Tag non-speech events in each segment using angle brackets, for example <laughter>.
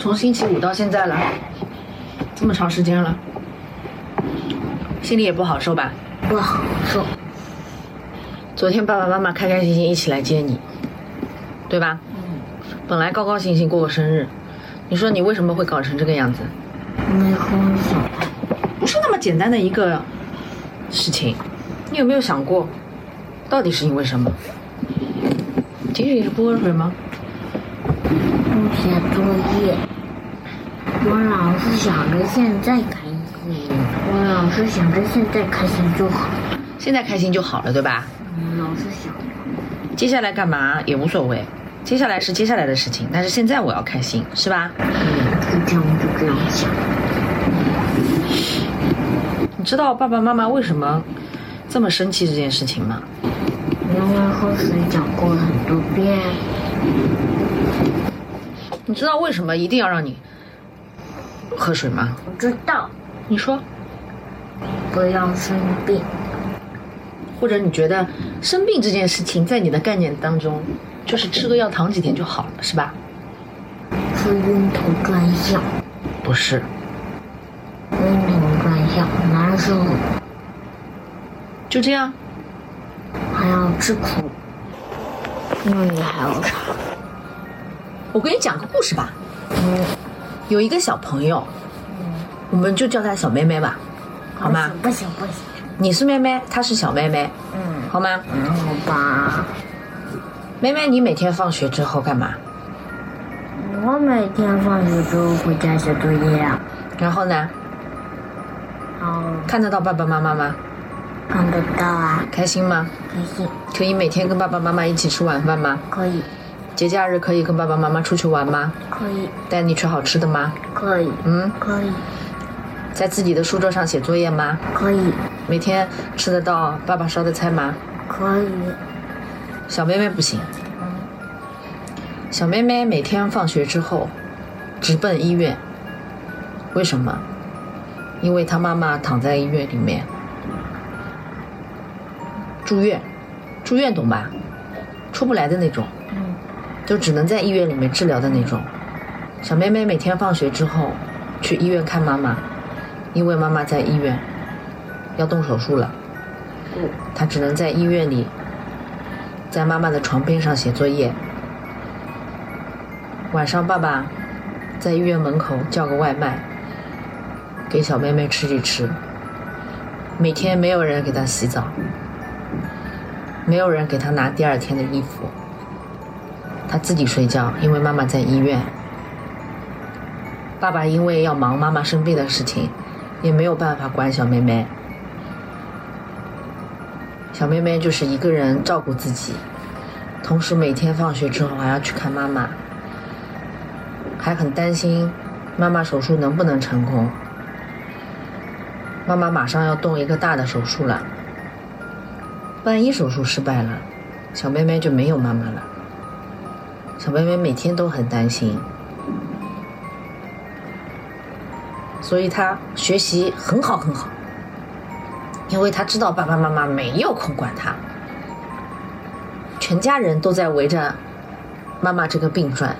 从星期五到现在了，这么长时间了，心里也不好受吧？不好受。昨天爸爸妈妈开开心心一起来接你，对吧？嗯，本来高高兴兴过个生日，你说你为什么会搞成这个样子？没空想。不是那么简单的一个事情，你有没有想过，到底是因为什么？仅仅是不喝水吗？不写作业。我老是想着现在开心，我老是想着现在开心就好。现在开心就好了，对吧？嗯，老是想。接下来干嘛也无所谓，接下来是接下来的事情，但是现在我要开心，是吧？嗯，就这样就这样想。你知道爸爸妈妈为什么这么生气这件事情吗？因为喝水讲过很多遍。你知道为什么一定要让你喝水吗？我知道，你说，不要生病。或者你觉得生病这件事情在你的概念当中，就是吃个药躺几天就好了，是吧？是晕头转向。不是，晕头转向，难受，就这样。还要吃苦。那你还要啥？我给你讲个故事吧。嗯，有一个小朋友，我们就叫她小妹妹吧，好吗？不行不行。你是妹妹，她是小妹妹，嗯，好吗？嗯，好吧。妹妹，你每天放学之后干嘛？我每天放学之后回家写作业啊。然后呢？哦，看得到爸爸妈妈吗？看得到啊。开心吗？开心。可以每天跟爸爸妈妈一起吃晚饭吗？可以。节假日可以跟爸爸妈妈出去玩吗？可以。带你吃好吃的吗？可以。嗯，可以。在自己的书桌上写作业吗？可以。每天吃得到爸爸烧的菜吗？可以。小妹妹不行。小妹妹每天放学之后，直奔医院。为什么？因为她妈妈躺在医院里面住院，住院懂吧？出不来的那种，嗯，就只能在医院里面治疗的那种。小妹妹每天放学之后去医院看妈妈，因为妈妈在医院要动手术了，她只能在医院里，在妈妈的床边上写作业。晚上爸爸在医院门口叫个外卖，给小妹妹吃一吃。每天没有人给她洗澡，没有人给她拿第二天的衣服，她自己睡觉，因为妈妈在医院。爸爸因为要忙妈妈生病的事情，也没有办法管小妹妹。小妹妹就是一个人照顾自己，同时每天放学之后还要去看妈妈，还很担心妈妈手术能不能成功。妈妈马上要动一个大的手术了，万一手术失败了，小妹妹就没有妈妈了。小妹妹每天都很担心。所以他学习很好很好，因为他知道爸爸妈妈没有空管他，全家人都在围着妈妈这个病转，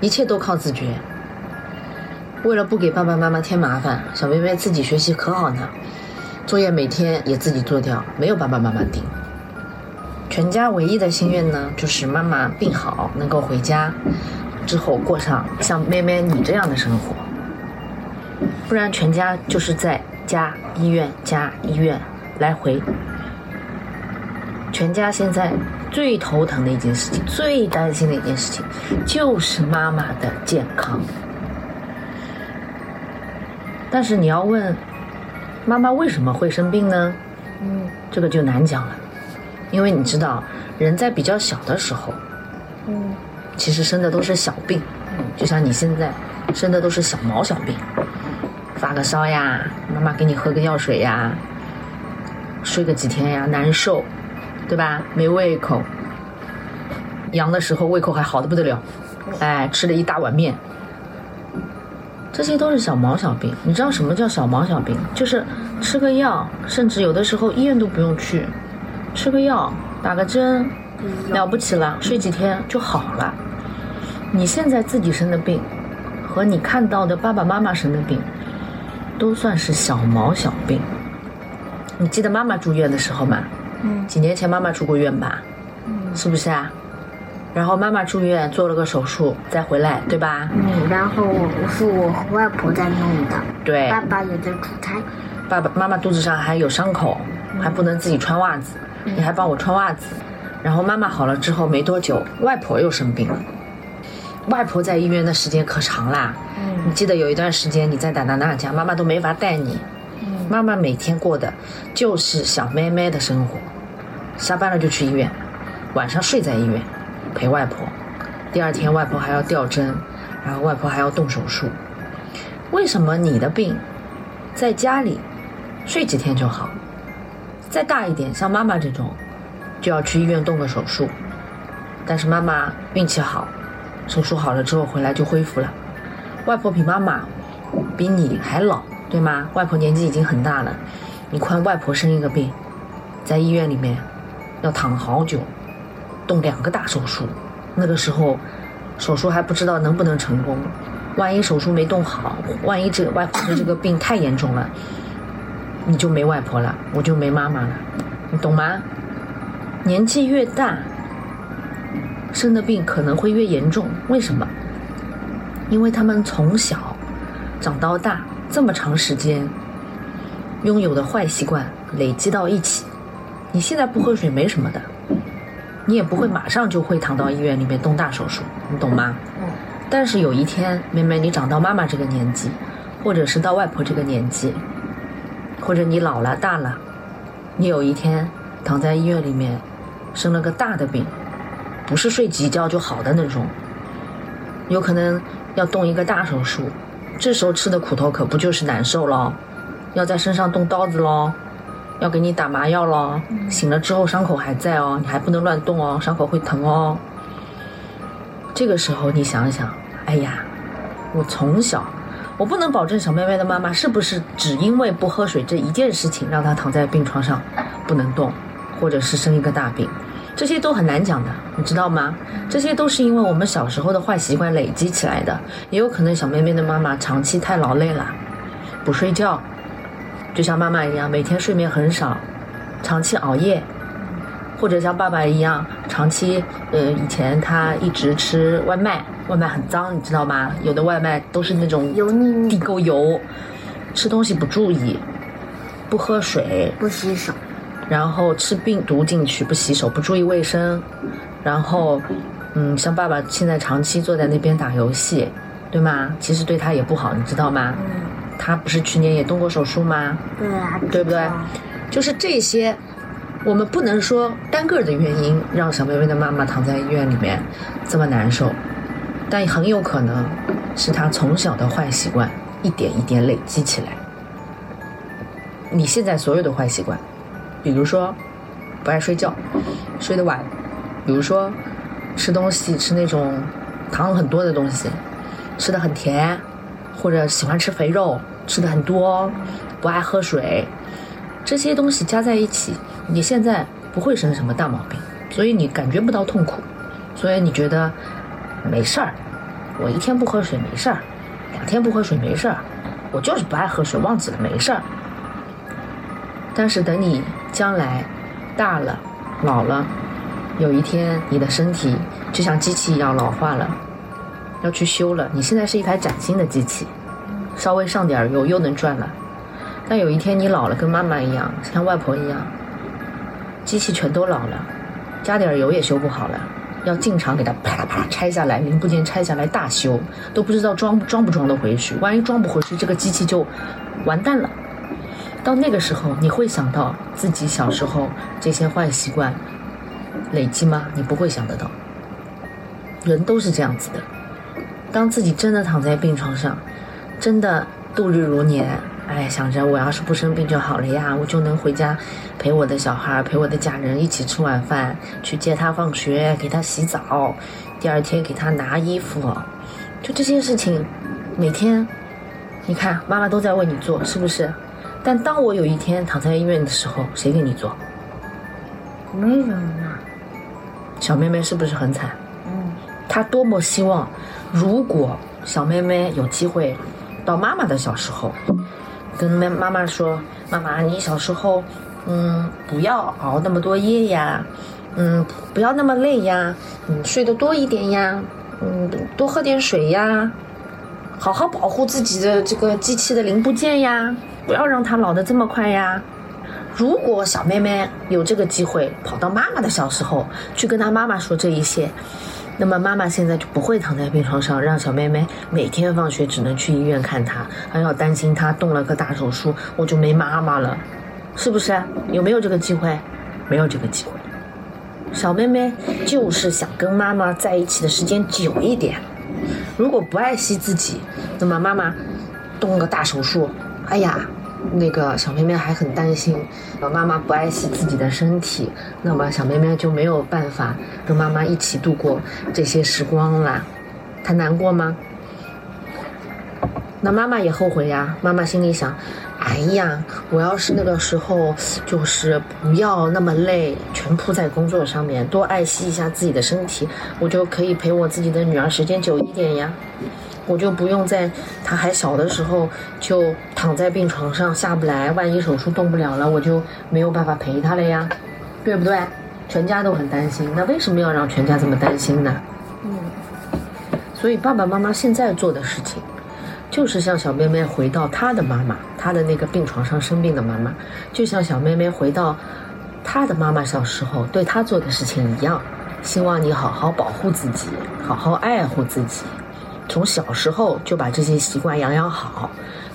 一切都靠自觉。为了不给爸爸妈妈添麻烦，小妹妹自己学习可好呢，作业每天也自己做掉，没有爸爸妈妈盯。全家唯一的心愿呢，就是妈妈病好，能够回家。之后过上像妹妹你这样的生活，不然全家就是在家医院家医院来回。全家现在最头疼的一件事情，最担心的一件事情，就是妈妈的健康。但是你要问妈妈为什么会生病呢？嗯，这个就难讲了，因为你知道人在比较小的时候，嗯。其实生的都是小病，就像你现在生的都是小毛小病，发个烧呀，妈妈给你喝个药水呀，睡个几天呀，难受，对吧？没胃口，阳的时候胃口还好的不得了，哎，吃了一大碗面，这些都是小毛小病。你知道什么叫小毛小病？就是吃个药，甚至有的时候医院都不用去，吃个药，打个针，了不起了，睡几天就好了。你现在自己生的病，和你看到的爸爸妈妈生的病，都算是小毛小病。你记得妈妈住院的时候吗？嗯几年前妈妈住过院吧？嗯是不是啊？然后妈妈住院做了个手术，再回来，对吧？嗯，然后我是我和外婆在弄的，对爸爸也在出差。爸爸妈妈肚子上还有伤口，还不能自己穿袜子，你还帮我穿袜子。然后妈妈好了之后没多久，外婆又生病了。外婆在医院的时间可长啦。你嗯记得有一段时间你在达达那家，妈妈都没法带你。嗯妈妈每天过的就是小妹妹的生活，下班了就去医院，晚上睡在医院陪外婆。第二天外婆还要吊针，然后外婆还要动手术。为什么你的病在家里睡几天就好？再大一点，像妈妈这种，就要去医院动个手术。但是妈妈运气好，手术好了之后回来就恢复了。外婆比妈妈比你还老，对吗？外婆年纪已经很大了，你看外婆生一个病，在医院里面要躺好久，动两个大手术，那个时候手术还不知道能不能成功，万一手术没动好，万一这个外婆的这个病太严重了，你就没外婆了，我就没妈妈了，你懂吗？年纪越大，生的病可能会越严重，为什么？因为他们从小长到大这么长时间，拥有的坏习惯累积到一起。你现在不喝水没什么的，你也不会马上就会躺到医院里面动大手术，你懂吗？嗯但是有一天，妹妹你长到妈妈这个年纪，或者是到外婆这个年纪，或者你老了大了，你有一天躺在医院里面，生了个大的病，不是睡几觉就好的那种，有可能要动一个大手术，这时候吃的苦头可不就是难受咯，要在身上动刀子咯，要给你打麻药咯，醒了之后伤口还在哦，你还不能乱动哦，伤口会疼哦。这个时候你想想，哎呀，我从小，我不能保证小妹妹的妈妈是不是只因为不喝水这一件事情让她躺在病床上不能动，或者是生一个大病，这些都很难讲的，你知道吗？这些都是因为我们小时候的坏习惯累积起来的，也有可能小妹妹的妈妈长期太劳累了，不睡觉，就像妈妈一样，每天睡眠很少，长期熬夜。或者像爸爸一样，长期呃，以前他一直吃外卖，外卖很脏，你知道吗？有的外卖都是那种油腻腻地沟油，吃东西不注意，不喝水，不洗手，然后吃病毒进去，不洗手，不注意卫生，然后嗯，像爸爸现在长期坐在那边打游戏，对吗？其实对他也不好，你知道吗？嗯，他不是去年也动过手术吗？对啊，对不对就是这些，我们不能说单个的原因让小妹妹的妈妈躺在医院里面这么难受，但很有可能是她从小的坏习惯一点一点累积起来。你现在所有的坏习惯，比如说不爱睡觉，睡得晚，比如说吃东西吃那种糖很多的东西，吃的很甜，或者喜欢吃肥肉，吃的很多，不爱喝水，这些东西加在一起，你现在不会生什么大毛病，所以你感觉不到痛苦，所以你觉得没事儿，我一天不喝水没事儿，两天不喝水没事儿，我就是不爱喝水，忘记了没事儿。但是等你将来大了、老了，有一天你的身体就像机器一样老化了，要去修了。你现在是一台崭新的机器，稍微上点油又能转了。但有一天你老了，跟妈妈一样，像外婆一样，机器全都老了，加点油也修不好了，要进厂给它啪啦啪啦拆下来，零部件拆下来大修，都不知道装装不装得回去。万一装不回去，这个机器就完蛋了。到那个时候，你会想到自己小时候这些坏习惯累积吗？你不会想得到。人都是这样子的，当自己真的躺在病床上，真的度日如年，哎，想着我要是不生病就好了呀，我就能回家陪我的小孩，陪我的家人一起吃晚饭，去接他放学，给他洗澡，第二天给他拿衣服，就这些事情，每天，你看妈妈都在为你做，是不是？但当我有一天躺在医院的时候，谁给你做？没人啊，小妹妹是不是很惨？嗯，她多么希望，如果小妹妹有机会到妈妈的小时候，跟妈妈妈说：“妈妈，你小时候，嗯，不要熬那么多夜呀，嗯，不要那么累呀，嗯，睡得多一点呀，嗯，多喝点水呀，好好保护自己的这个机器的零部件呀，不要让它老得这么快呀。”如果小妹妹有这个机会跑到妈妈的小时候去跟她妈妈说这一些，那么妈妈现在就不会躺在病床上，让小妹妹每天放学只能去医院看她，还要担心她动了个大手术，我就没妈妈了，是不是？有没有这个机会？没有这个机会。小妹妹就是想跟妈妈在一起的时间久一点。如果不爱惜自己，那么妈妈动个大手术，哎呀。那个小妹妹还很担心，呃，妈妈不爱惜自己的身体，那么小妹妹就没有办法跟妈妈一起度过这些时光啦。她难过吗？那妈妈也后悔呀。妈妈心里想：哎呀，我要是那个时候就是不要那么累，全扑在工作上面，多爱惜一下自己的身体，我就可以陪我自己的女儿时间久一点呀。我就不用在他还小的时候就躺在病床上下不来，万一手术动不了了，我就没有办法陪他了呀，对不对？全家都很担心，那为什么要让全家这么担心呢？嗯，所以爸爸妈妈现在做的事情，就是像小妹妹回到她的妈妈，她的那个病床上生病的妈妈，就像小妹妹回到她的妈妈小时候对她做的事情一样，希望你好好保护自己，好好爱护自己。从小时候就把这些习惯养养好，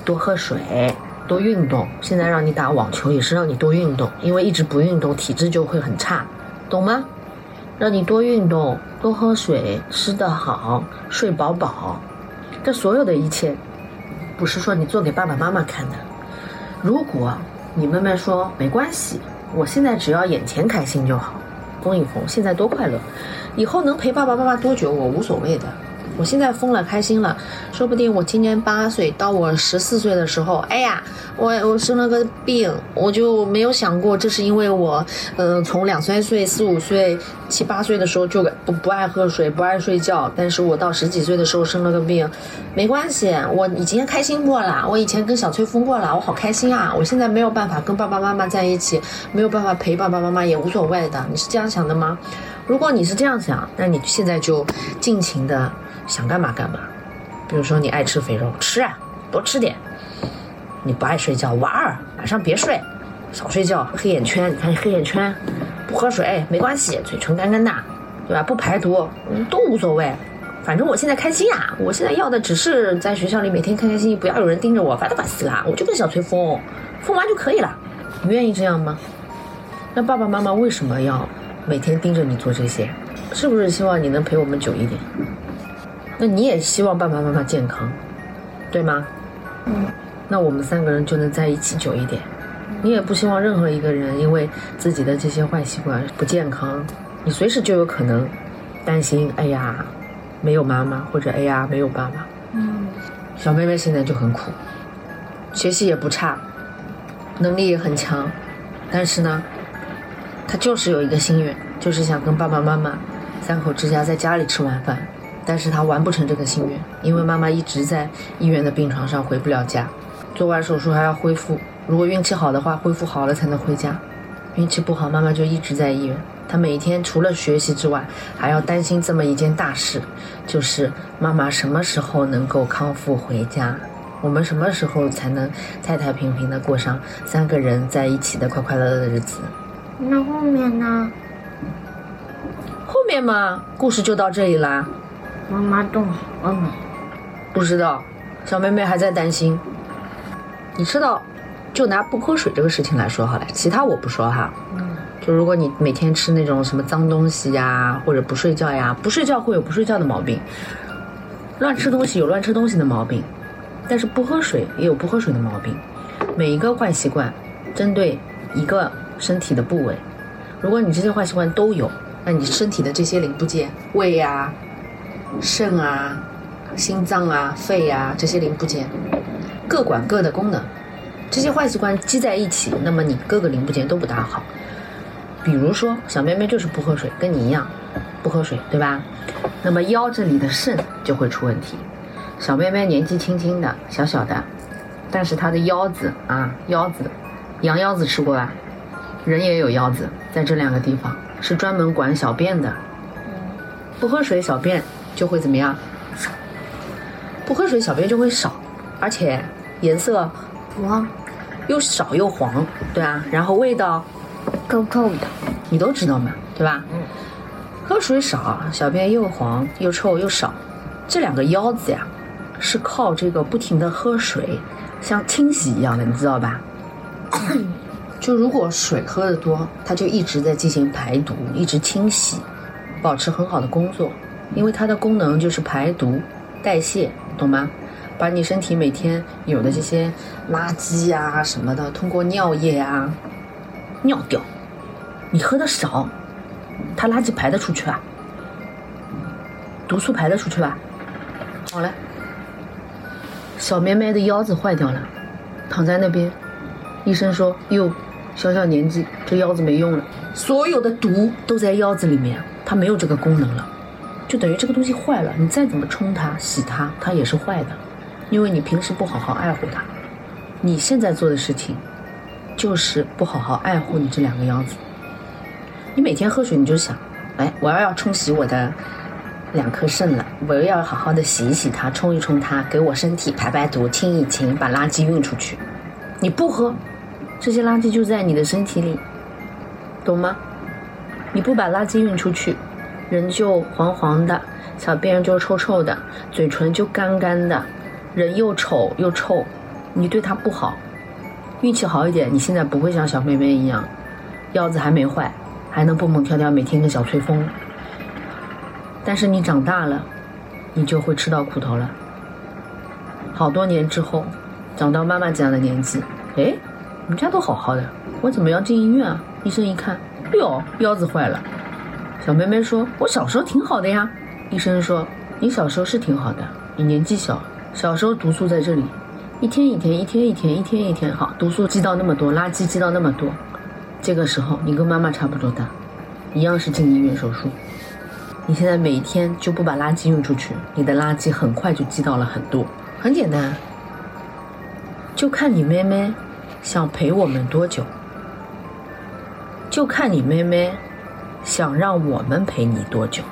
多喝水，多运动。现在让你打网球也是让你多运动，因为一直不运动，体质就会很差，懂吗？让你多运动，多喝水，吃得好，睡饱饱。这所有的一切，不是说你做给爸爸妈妈看的。如果你妹妹说没关系，我现在只要眼前开心就好，龚一红，现在多快乐，以后能陪爸爸妈妈多久我无所谓的。我现在疯了，开心了，说不定我今年八岁，到我十四岁的时候，哎呀，我我生了个病，我就没有想过，这是因为我，嗯，从两三岁、四五岁、七八岁的时候就不不爱喝水，不爱睡觉，但是我到十几岁的时候生了个病，没关系，我已经开心过了，我以前跟小崔疯过了，我好开心啊！我现在没有办法跟爸爸妈妈在一起，没有办法陪爸爸妈妈也无所谓的，你是这样想的吗？如果你是这样想，那你现在就尽情的。想干嘛干嘛，比如说你爱吃肥肉，吃啊，多吃点。你不爱睡觉，玩儿，晚上别睡，少睡觉，黑眼圈，你看黑眼圈，不喝水没关系，嘴唇干干的，对吧？不排毒，都无所谓。反正我现在开心啊，我现在要的只是在学校里每天开开心心，不要有人盯着我，烦都烦死了。我就跟小崔疯，疯完就可以了。你愿意这样吗？那爸爸妈妈为什么要每天盯着你做这些？是不是希望你能陪我们久一点？那你也希望爸爸妈妈健康，对吗？嗯。那我们三个人就能在一起久一点。你也不希望任何一个人因为自己的这些坏习惯不健康，你随时就有可能担心。哎呀，没有妈妈，或者哎呀，没有爸爸。嗯。小妹妹现在就很苦，学习也不差，能力也很强，但是呢，她就是有一个心愿，就是想跟爸爸妈妈三口之家在家里吃晚饭。但是他完不成这个心愿，因为妈妈一直在医院的病床上回不了家，做完手术还要恢复。如果运气好的话，恢复好了才能回家；运气不好，妈妈就一直在医院。她每天除了学习之外，还要担心这么一件大事，就是妈妈什么时候能够康复回家，我们什么时候才能太太平平的过上三个人在一起的快快乐乐的日子？那后面呢？后面嘛，故事就到这里啦。妈妈动好了没？不知道，小妹妹还在担心。你知道，就拿不喝水这个事情来说好了，其他我不说哈。嗯。就如果你每天吃那种什么脏东西呀，或者不睡觉呀，不睡觉会有不睡觉的毛病，乱吃东西有乱吃东西的毛病，但是不喝水也有不喝水的毛病。每一个坏习惯，针对一个身体的部位，如果你这些坏习惯都有，那你身体的这些零部件，胃呀。肾啊、心脏啊、肺啊这些零部件，各管各的功能。这些坏习惯积在一起，那么你各个零部件都不大好。比如说，小妹妹就是不喝水，跟你一样，不喝水，对吧？那么腰这里的肾就会出问题。小妹妹年纪轻轻的，小小的，但是她的腰子啊，腰子，羊腰子吃过吧？人也有腰子，在这两个地方是专门管小便的。不喝水，小便就会怎么样？少。不喝水，小便就会少，而且颜色黄，又少又黄，对啊。然后味道臭臭的，你都知道嘛，对吧？嗯。喝水少，小便又黄又臭又少，这两个腰子呀，是靠这个不停的喝水，像清洗一样的，你知道吧？<coughs> 就如果水喝的多，它就一直在进行排毒，一直清洗，保持很好的工作，因为它的功能就是排毒、代谢，懂吗？把你身体每天有的这些垃圾啊什么的，通过尿液啊尿掉。你喝的少。它垃圾排得出去啊，毒素排得出去吧？好嘞，小妹妹的腰子坏掉了，躺在那边，医生说：“哟，小小年纪这腰子没用了，所有的毒都在腰子里面，它没有这个功能了，就等于这个东西坏了，你再怎么冲它、洗它，它也是坏的，因为你平时不好好爱护它。你现在做的事情，就是不好好爱护你这两个腰子。”你每天喝水，你就想，哎，我要要冲洗我的两颗肾了，我又要好好的洗一洗它，冲一冲它，给我身体排排毒，清一清，把垃圾运出去。你不喝，这些垃圾就在你的身体里，懂吗？你不把垃圾运出去，人就黄黄的，小便就臭臭的，嘴唇就干干的，人又丑又臭，你对他不好。运气好一点，你现在不会像小妹妹一样，腰子还没坏。还能蹦蹦跳跳，每天跟小吹风。但是你长大了，你就会吃到苦头了。好多年之后，长到妈妈这样的年纪，哎，我们家都好好的，我怎么要进医院啊？医生一看，哟，腰子坏了。小妹妹说：“我小时候挺好的呀。”医生说：“你小时候是挺好的，你年纪小，小时候毒素在这里，一天一天，一天一天，一天一天，好，毒素积到那么多，垃圾积到那么多。”这个时候，你跟妈妈差不多大，一样是进医院手术。你现在每天就不把垃圾运出去，你的垃圾很快就积到了很多。很简单，就看你妹妹想陪我们多久，就看你妹妹想让我们陪你多久。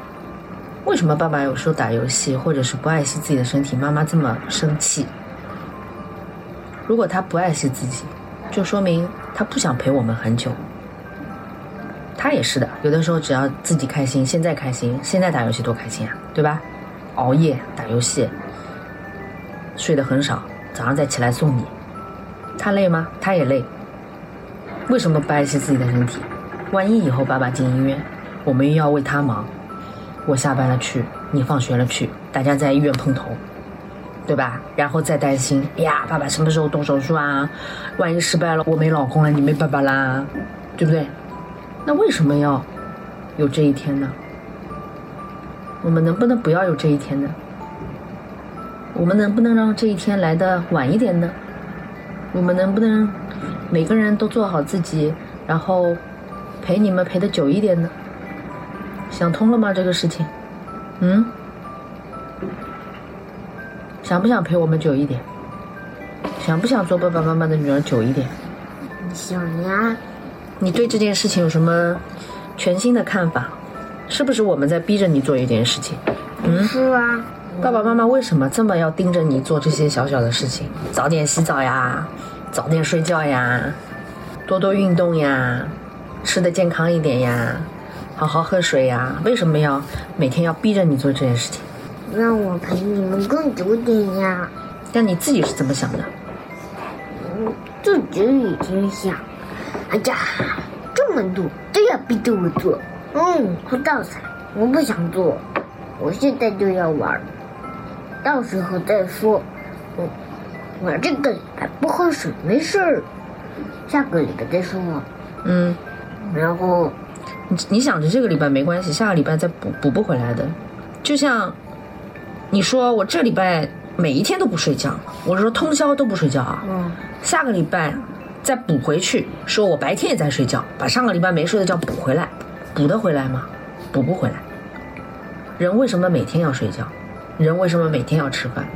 为什么爸爸有时候打游戏或者是不爱惜自己的身体，妈妈这么生气？如果他不爱惜自己，就说明。他不想陪我们很久，他也是的。有的时候只要自己开心，现在开心，现在打游戏多开心啊，对吧？熬夜打游戏，睡得很少，早上再起来送你，他累吗？他也累。为什么不爱惜自己的身体？万一以后爸爸进医院，我们又要为他忙。我下班了去，你放学了去，大家在医院碰头。对吧？然后再担心，呀，爸爸什么时候动手术啊？万一失败了，我没老公了，你没爸爸啦，对不对？那为什么要有这一天呢？我们能不能不要有这一天呢？我们能不能让这一天来的晚一点呢？我们能不能每个人都做好自己，然后陪你们陪的久一点呢？想通了吗？这个事情，嗯？想不想陪我们久一点？想不想做爸爸妈妈的女儿久一点？想呀。你对这件事情有什么全新的看法？是不是我们在逼着你做一件事情？嗯，是啊。爸爸妈妈为什么这么要盯着你做这些小小的事情？早点洗澡呀，早点睡觉呀，多多运动呀，吃的健康一点呀，好好喝水呀。为什么要每天要逼着你做这件事情？让我陪你们更久点呀！但你自己是怎么想的？嗯，自己已经想。哎呀，这么多都要逼着我做，嗯，好倒彩！我不想做，我现在就要玩，到时候再说。我，我这个礼拜不喝水没事儿，下个礼拜再说。嗯，然后你你想着这个礼拜没关系，下个礼拜再补补不回来的，就像。你说我这礼拜每一天都不睡觉，我说通宵都不睡觉啊。嗯。下个礼拜再补回去，说我白天也在睡觉，把上个礼拜没睡的觉补回来，补得回来吗？补不回来。人为什么每天要睡觉？人为什么每天要吃饭？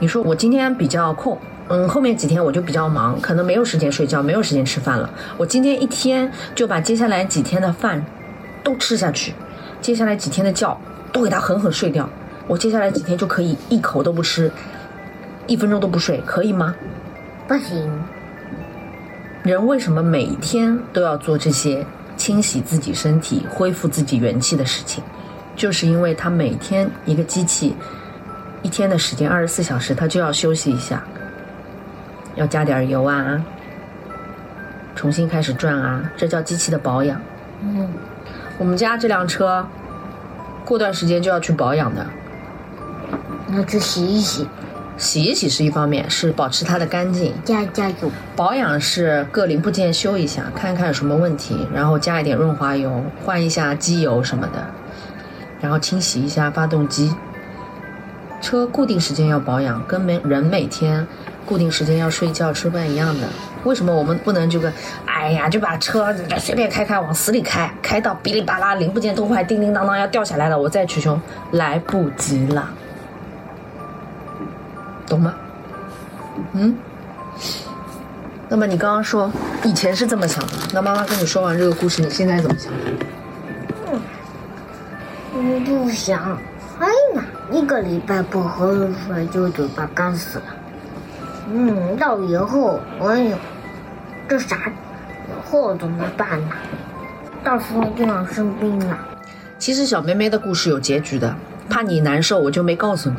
你说我今天比较空，嗯，后面几天我就比较忙，可能没有时间睡觉，没有时间吃饭了。我今天一天就把接下来几天的饭都吃下去，接下来几天的觉都给他狠狠睡掉。我接下来几天就可以一口都不吃，一分钟都不睡，可以吗？不行。人为什么每天都要做这些清洗自己身体、恢复自己元气的事情？就是因为他每天一个机器一天的时间二十四小时，他就要休息一下，要加点油啊，重新开始转啊，这叫机器的保养。嗯，我们家这辆车过段时间就要去保养的，那去洗一洗，洗一洗是一方面，是保持它的干净。加加油。保养是各零部件修一下，看看有什么问题，然后加一点润滑油，换一下机油什么的，然后清洗一下发动机。车固定时间要保养，跟每人每天固定时间要睡觉吃饭一样的。为什么我们不能这个？哎呀，就把车随便开开，往死里开，开到哔哩吧啦，零部件都坏，叮叮当当要掉下来了，我再去修，来不及了，懂吗？嗯？那么你刚刚说以前是这么想的，那妈妈跟你说完这个故事，你现在怎么想？嗯我不想。一个礼拜不喝水就嘴巴干死了。嗯，到以后，我有，这啥？以后怎么办呢？到时候就要生病了。其实小妹妹的故事有结局的，怕你难受，我就没告诉你，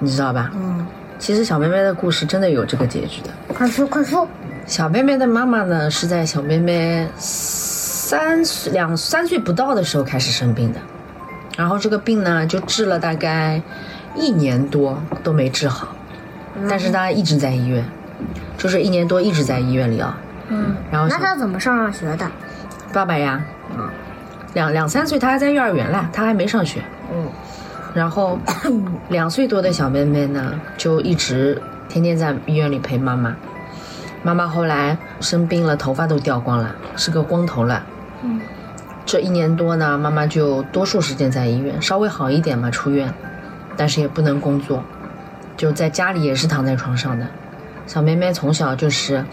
你知道吧？嗯，其实小妹妹的故事真的有这个结局的。快说快说。小妹妹的妈妈呢，是在小妹妹三岁两三岁不到的时候开始生病的，然后这个病呢就治了大概一年多都没治好，但是他一直在医院，就是一年多一直在医院里啊。嗯，然后那他怎么上上学的？爸爸呀，嗯两两三岁他还在幼儿园嘞，他还没上学。嗯然后 <coughs> 两岁多的小妹妹呢，就一直天天在医院里陪妈妈。妈妈后来生病了，头发都掉光了，是个光头了。嗯这一年多呢，妈妈就多数时间在医院，稍微好一点嘛，出院，但是也不能工作，就在家里也是躺在床上的。小妹妹从小就是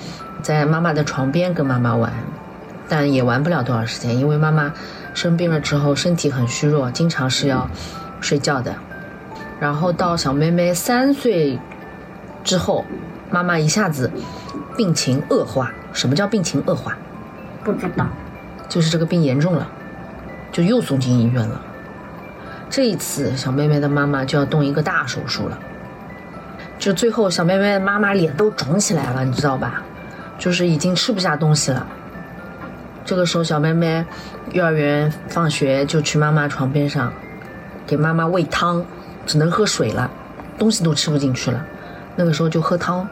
在妈妈的床边跟妈妈玩，但也玩不了多少时间，因为妈妈生病了之后身体很虚弱，经常是要睡觉的。然后到小妹妹三岁之后，妈妈一下子病情恶化。什么叫病情恶化？不知道。就是这个病严重了，就又送进医院了。这一次，小妹妹的妈妈就要动一个大手术了。就最后，小妹妹的妈妈脸都肿起来了，你知道吧？就是已经吃不下东西了。这个时候，小妹妹幼儿园放学就去妈妈床边上，给妈妈喂汤，只能喝水了，东西都吃不进去了。那个时候就喝汤，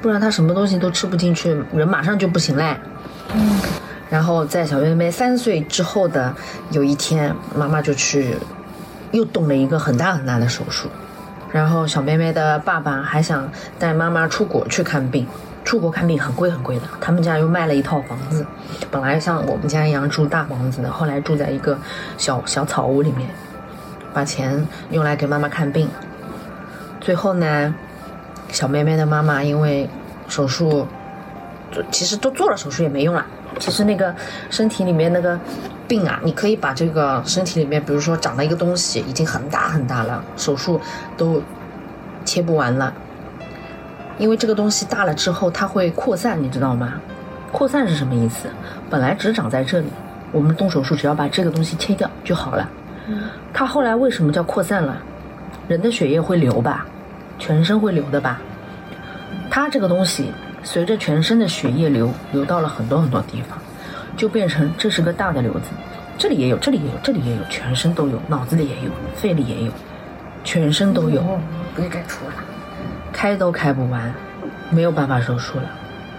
不然她什么东西都吃不进去，人马上就不行嘞。嗯然后在小妹妹三岁之后的有一天，妈妈就去又动了一个很大很大的手术。然后小妹妹的爸爸还想带妈妈出国去看病，出国看病很贵很贵的。他们家又卖了一套房子，本来像我们家一样住大房子的，后来住在一个小小草屋里面，把钱用来给妈妈看病。最后呢，小妹妹的妈妈因为手术，其实都做了手术也没用了。其实那个身体里面那个病啊，你可以把这个身体里面，比如说长了一个东西，已经很大很大了，手术都切不完了。因为这个东西大了之后，它会扩散，你知道吗？扩散是什么意思？本来只长在这里，我们动手术只要把这个东西切掉就好了。它后来为什么叫扩散了？人的血液会流吧，全身会流的吧？它这个东西随着全身的血液流，流到了很多很多地方，就变成这是个大的瘤子，这里也有，这里也有，这里也有，全身都有，脑子里也有，肺里也有，全身都有，不应该出了。开都开不完，没有办法手术了，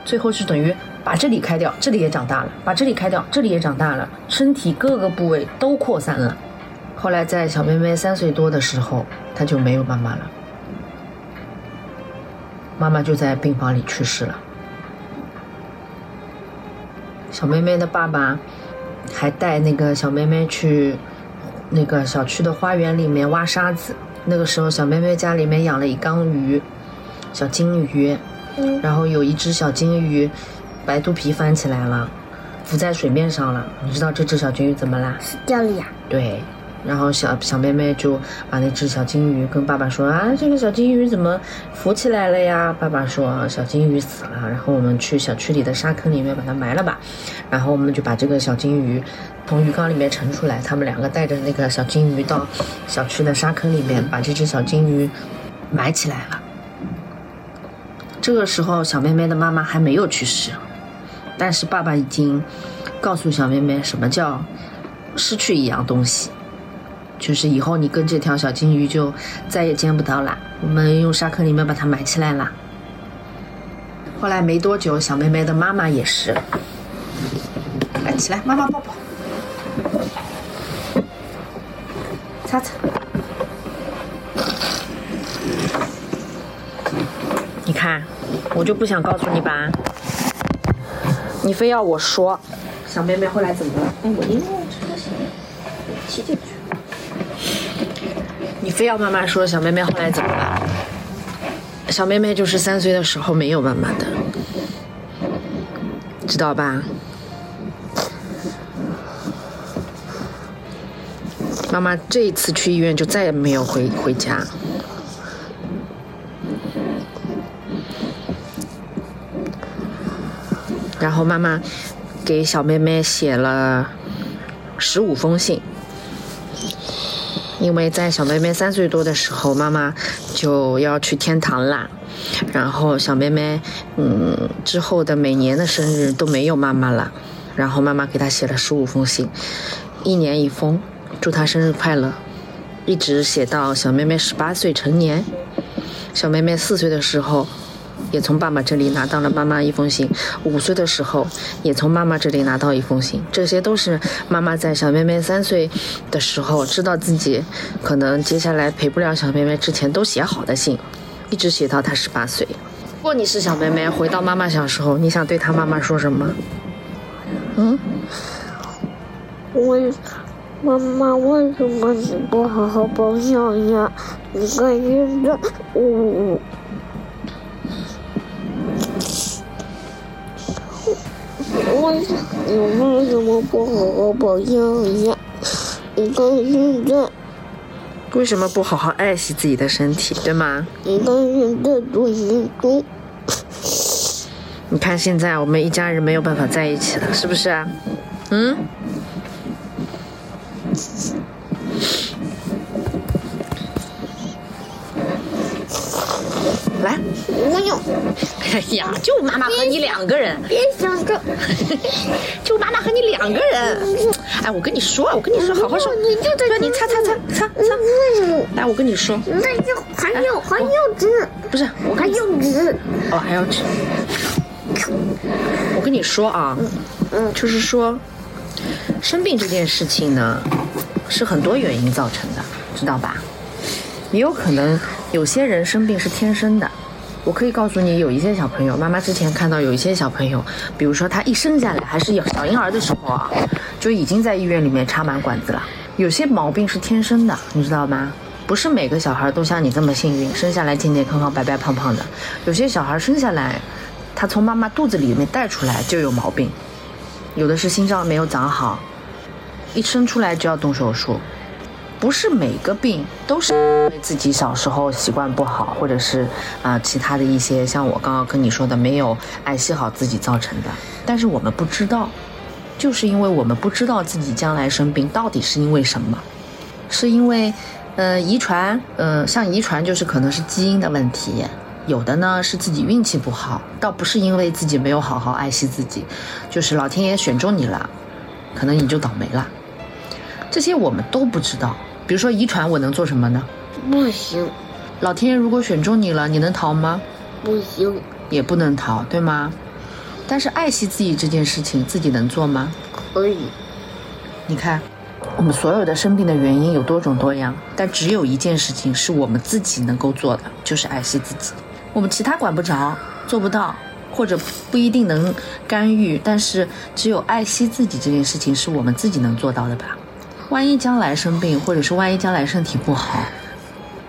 最后是等于把这里开掉，这里也长大了，把这里开掉，这里也长大了，身体各个部位都扩散了。后来在小妹妹三岁多的时候，她就没有妈妈了，妈妈就在病房里去世了。小妹妹的爸爸还带那个小妹妹去那个小区的花园里面挖沙子。那个时候，小妹妹家里面养了一缸鱼，小金鱼，嗯然后有一只小金鱼，白肚皮翻起来了，浮在水面上了。你知道这只小金鱼怎么啦？死掉了呀！对，然后小小妹妹就把那只小金鱼跟爸爸说啊，这个小金鱼怎么浮起来了呀？爸爸说小金鱼死了，然后我们去小区里的沙坑里面把它埋了吧。然后我们就把这个小金鱼从鱼缸里面盛出来，他们两个带着那个小金鱼到小区的沙坑里面把这只小金鱼埋起来了。这个时候，小妹妹的妈妈还没有去世，但是爸爸已经告诉小妹妹什么叫失去一样东西，就是以后你跟这条小金鱼就再也见不到啦。我们用沙坑里面把它埋起来啦。后来没多久，小妹妹的妈妈也是，来起来，妈妈抱抱，擦擦。你看，我就不想告诉你吧，你非要我说。小妹妹后来怎么了？哎，我应该这个骑进去。非要妈妈说小妹妹后来怎么了？小妹妹就是三岁的时候没有妈妈的，知道吧？妈妈这一次去医院就再也没有回回家。然后妈妈给小妹妹写了十五封信，因为在小妹妹三岁多的时候，妈妈就要去天堂啦。然后小妹妹，嗯，之后的每年的生日都没有妈妈了。然后妈妈给她写了十五封信，一年一封，祝她生日快乐，一直写到小妹妹十八岁成年。小妹妹四岁的时候，也从爸爸这里拿到了妈妈一封信；五岁的时候，也从妈妈这里拿到一封信。这些都是妈妈在小妹妹三岁的时候，知道自己可能接下来陪不了小妹妹之前都写好的信，一直写到她十八岁。如果你是小妹妹，回到妈妈小时候，你想对她妈妈说什么？嗯，为妈妈为什么你不好好保养呀？你看现在我。你为什么不好好保养呀？你看现在，为什么不好好爱惜自己的身体，对吗？你看现在多严重。你看现在我们一家人没有办法在一起了，是不是啊？嗯？来，不用，哎 <laughs> 呀，就妈妈和你两个人，别想着。<laughs> 就妈妈和你两个人。哎，我跟你说，我跟你说，好好说。你就在对，你擦擦擦擦擦。来，我跟你说，那就还有还有纸，不是，我还跟你有纸。哦，还要吃。我跟你说啊，嗯就是说，生病这件事情呢，是很多原因造成的，知道吧？也有可能有些人生病是天生的。我可以告诉你，有一些小朋友，妈妈之前看到有一些小朋友，比如说他一生下来还是小婴儿的时候啊，就已经在医院里面插满管子了。有些毛病是天生的，你知道吗？不是每个小孩都像你这么幸运，生下来健健康康、白白胖胖的。有些小孩生下来，他从妈妈肚子里面带出来就有毛病，有的是心脏没有长好，一生出来就要动手术。不是每个病都是因为自己小时候习惯不好，或者是啊、其他的一些像我刚刚跟你说的没有爱惜好自己造成的。但是我们不知道，就是因为我们不知道自己将来生病到底是因为什么，是因为呃遗传，呃像遗传就是可能是基因的问题。有的呢是自己运气不好，倒不是因为自己没有好好爱惜自己，就是老天爷选中你了，可能你就倒霉了。这些我们都不知道。比如说遗传，我能做什么呢？不行，老天爷如果选中你了，你能逃吗？不行，也不能逃，对吗？但是爱惜自己这件事情，自己能做吗？可以。你看，我们所有的生病的原因有多种多样，但只有一件事情是我们自己能够做的，就是爱惜自己。我们其他管不着，做不到，或者不一定能干预，但是只有爱惜自己这件事情是我们自己能做到的吧？万一将来生病，或者是万一将来身体不好，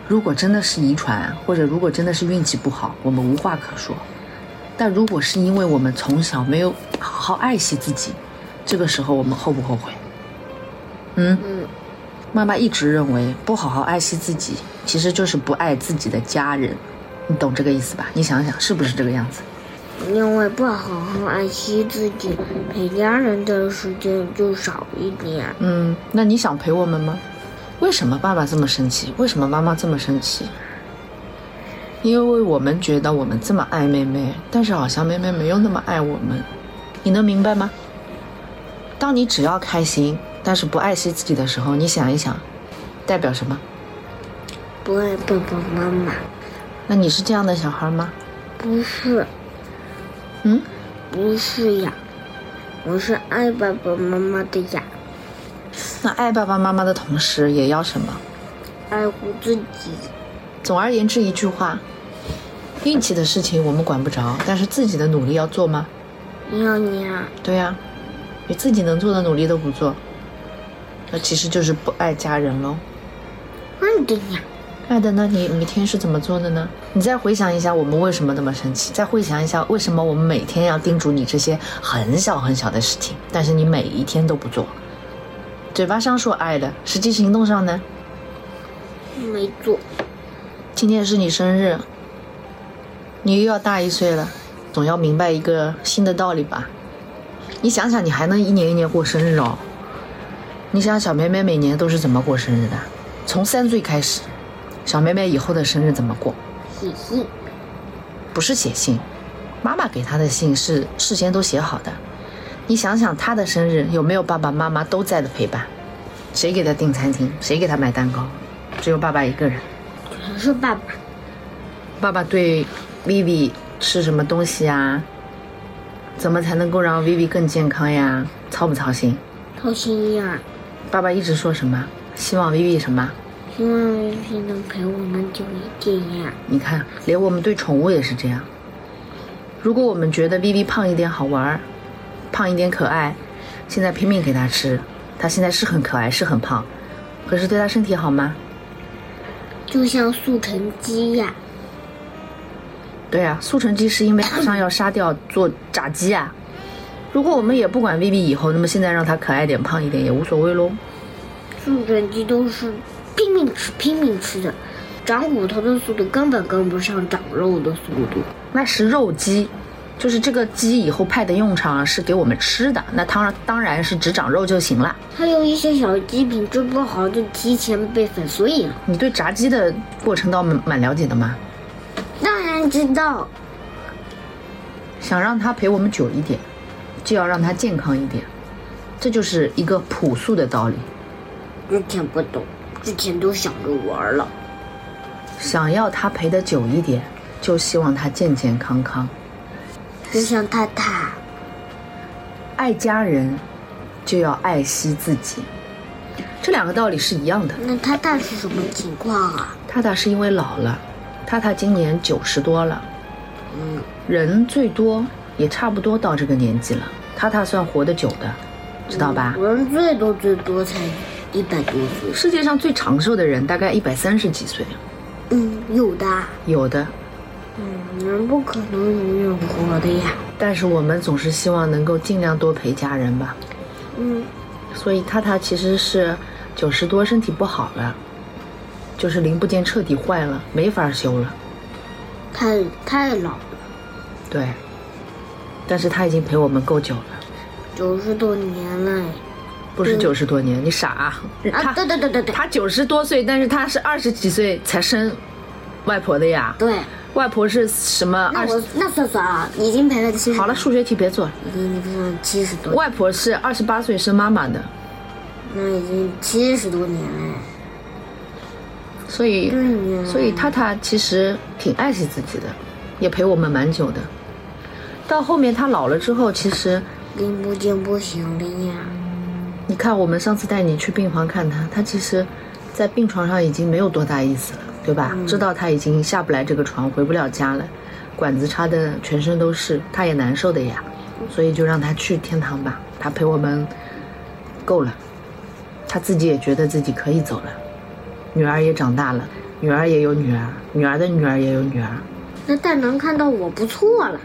如果真的是遗传，或者如果真的是运气不好，我们无话可说。但如果是因为我们从小没有好好爱惜自己，这个时候我们后不后悔？嗯，嗯，妈妈一直认为不好好爱惜自己，其实就是不爱自己的家人，你懂这个意思吧？你想想是不是这个样子？因为不好好爱惜自己，陪家人的时间就少一点。嗯，那你想陪我们吗？为什么爸爸这么生气？为什么妈妈这么生气？因为我们觉得我们这么爱妹妹，但是好像妹妹没有那么爱我们，你能明白吗？当你只要开心，但是不爱惜自己的时候，你想一想，代表什么？不爱爸爸妈妈，那你是这样的小孩吗？不是，嗯，不是呀，我是爱爸爸妈妈的呀，那爱爸爸妈妈的同时也要什么？爱护自己。总而言之一句话，运气的事情我们管不着，但是自己的努力要做吗？要呀，对呀、你自己能做的努力都不做，那其实就是不爱家人喽。爱的呀，爱的那，你每天是怎么做的呢？你再回想一下，我们为什么那么生气？再回想一下，为什么我们每天要叮嘱你这些很小很小的事情，但是你每一天都不做？嘴巴上说爱的，实际行动上呢？没做。今天是你生日，你又要大一岁了，总要明白一个新的道理吧？你想想，你还能一年一年过生日哦？你想小妹妹每年都是怎么过生日的？从三岁开始，小妹妹以后的生日怎么过？写信，不是写信，妈妈给他的信是事先都写好的。你想想，他的生日有没有爸爸妈妈都在的陪伴？谁给他订餐厅？谁给他买蛋糕？只有爸爸一个人。全是爸爸。爸爸对 Vivi 吃什么东西啊？怎么才能够让 Vivi 更健康呀？操不操心？操心呀，爸爸一直说什么？希望 Vivi 什么？希望雨萍能陪我们久一点呀。你看，连我们对宠物也是这样。如果我们觉得 Vivi 胖一点好玩儿，胖一点可爱，现在拼命给它吃，它现在是很可爱，是很胖，可是对它身体好吗？就像速成鸡呀，对啊，速成鸡是因为马上要杀掉做炸鸡啊。如果我们也不管 Vivi 以后，那么现在让它可爱点、胖一点也无所谓喽。速成鸡都是拼命吃、拼命吃的，长骨头的速度根本跟不上长肉的速度。那是肉鸡，就是这个鸡以后派的用场是给我们吃的，那当然当然是只长肉就行了。还有一些小鸡品质不好，就提前被粉碎了。你对炸鸡的过程倒蛮蛮了解的吗？当然知道，想让它陪我们久一点，就要让它健康一点，这就是一个朴素的道理。之前不懂，之前都想着玩了。想要他陪得久一点，就希望他健健康康。就像太太，爱家人，就要爱惜自己，这两个道理是一样的。那太太是什么情况啊？太太是因为老了，太太今年九十多了，嗯，人最多也差不多到这个年纪了。太太算活得久的，知道吧？人最多最多才一百多岁。世界上最长寿的人大概一百三十几岁，嗯，有的。有的。嗯，人不可能永远活的呀。但是我们总是希望能够尽量多陪家人吧。嗯，所以塔塔其实是九十多，身体不好了，就是零部件彻底坏了，没法修了。太太老了，对，但是他已经陪我们够久了，九十多年了。不是对九十多年，你傻、啊，他对对对对对，他九十多岁，但是他是二十几岁才生外婆的呀。对。外婆是什么二十？那我那算算啊，已经陪了七十。好了，，数学题别做了。已经七十多，外婆是二十八岁生妈妈的，那已经七十多年了。所以所以塔塔其实挺爱惜自己的，也陪我们蛮久的。到后面他老了之后，其实零部件不行了呀。你看我们上次带你去病房看他，他其实，在病床上已经没有多大意思了，对吧？知道他已经下不来这个床，回不了家了。管子插的全身都是，他也难受的呀，所以就让他去天堂吧，他陪我们够了，他自己也觉得自己可以走了，女儿也长大了，女儿也有女儿，女儿的女儿也有女儿，那大能看到我不错了。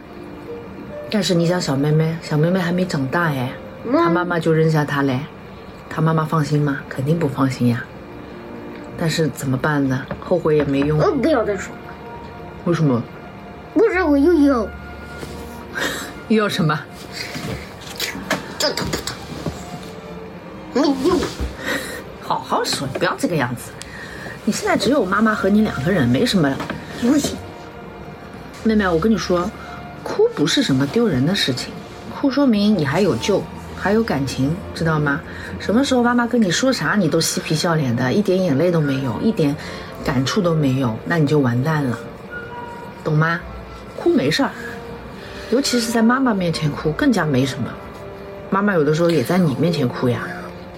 但是你想小妹妹，小妹妹还没长大哎，她妈妈就扔下他嘞，他妈妈放心吗？肯定不放心呀。但是怎么办呢？后悔也没用。呃，不要再说，为什么？不是我又要，<laughs> 又要什么？这都不懂，没用。<laughs> 好好说，不要这个样子。你现在只有妈妈和你两个人，没什么。不行，妹妹，我跟你说，哭不是什么丢人的事情，哭说明你还有救，还有感情，知道吗？什么时候妈妈跟你说啥，你都嬉皮笑脸的，一点眼泪都没有，一点感触都没有，那你就完蛋了，懂吗？哭没事儿，尤其是在妈妈面前哭更加没什么。妈妈有的时候也在你面前哭呀。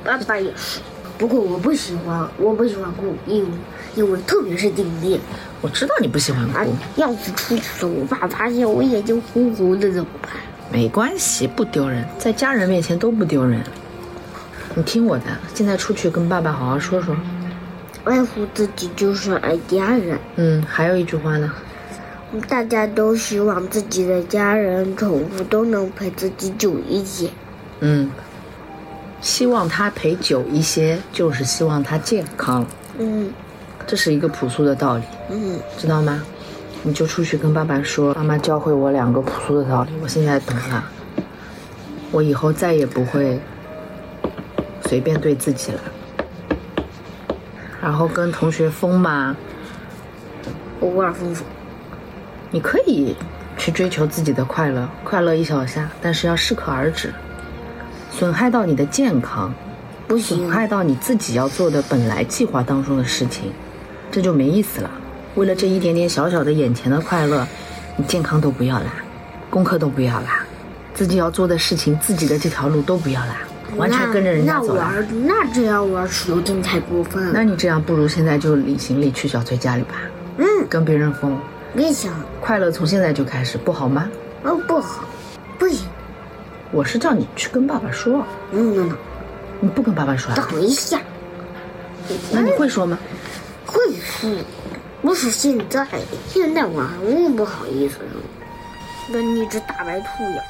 爸爸也是。不过我不喜欢，我不喜欢哭，因为因为特别是今天，我知道你不喜欢啊哭，，要是出去了，我爸发现我眼睛红红的怎么办？没关系，不丢人，在家人面前都不丢人。你听我的，现在出去跟爸爸好好说说。爱护自己就是爱家人。嗯，还有一句话呢，大家都希望自己的家人、宠物都能陪自己久一些。嗯，希望他陪久一些，就是希望他健康，嗯这是一个朴素的道理，嗯，知道吗？你就出去跟爸爸说，妈妈教会我两个朴素的道理，我现在懂了，我以后再也不会随便对自己了。然后跟同学疯嘛，偶尔疯疯。你可以去追求自己的快乐，快乐一小下，但是要适可而止，损害到你的健康，不，损害到你自己要做的本来计划当中的事情，这就没意思了。为了这一点点小小的眼前的快乐，你健康都不要啦，功课都不要啦，自己要做的事情，自己的这条路都不要啦，完全跟着人家那走那这样玩有点太过分了。那你这样不如现在就领行李去小崔家里吧，嗯，跟别人疯，别想，快乐从现在就开始，不好吗？哦不好，不行，我是叫你去跟爸爸说，嗯你不跟爸爸说啊？等一下，那你会说吗？会说，不是现在，现在我还不好意思，跟一只大白兔一样。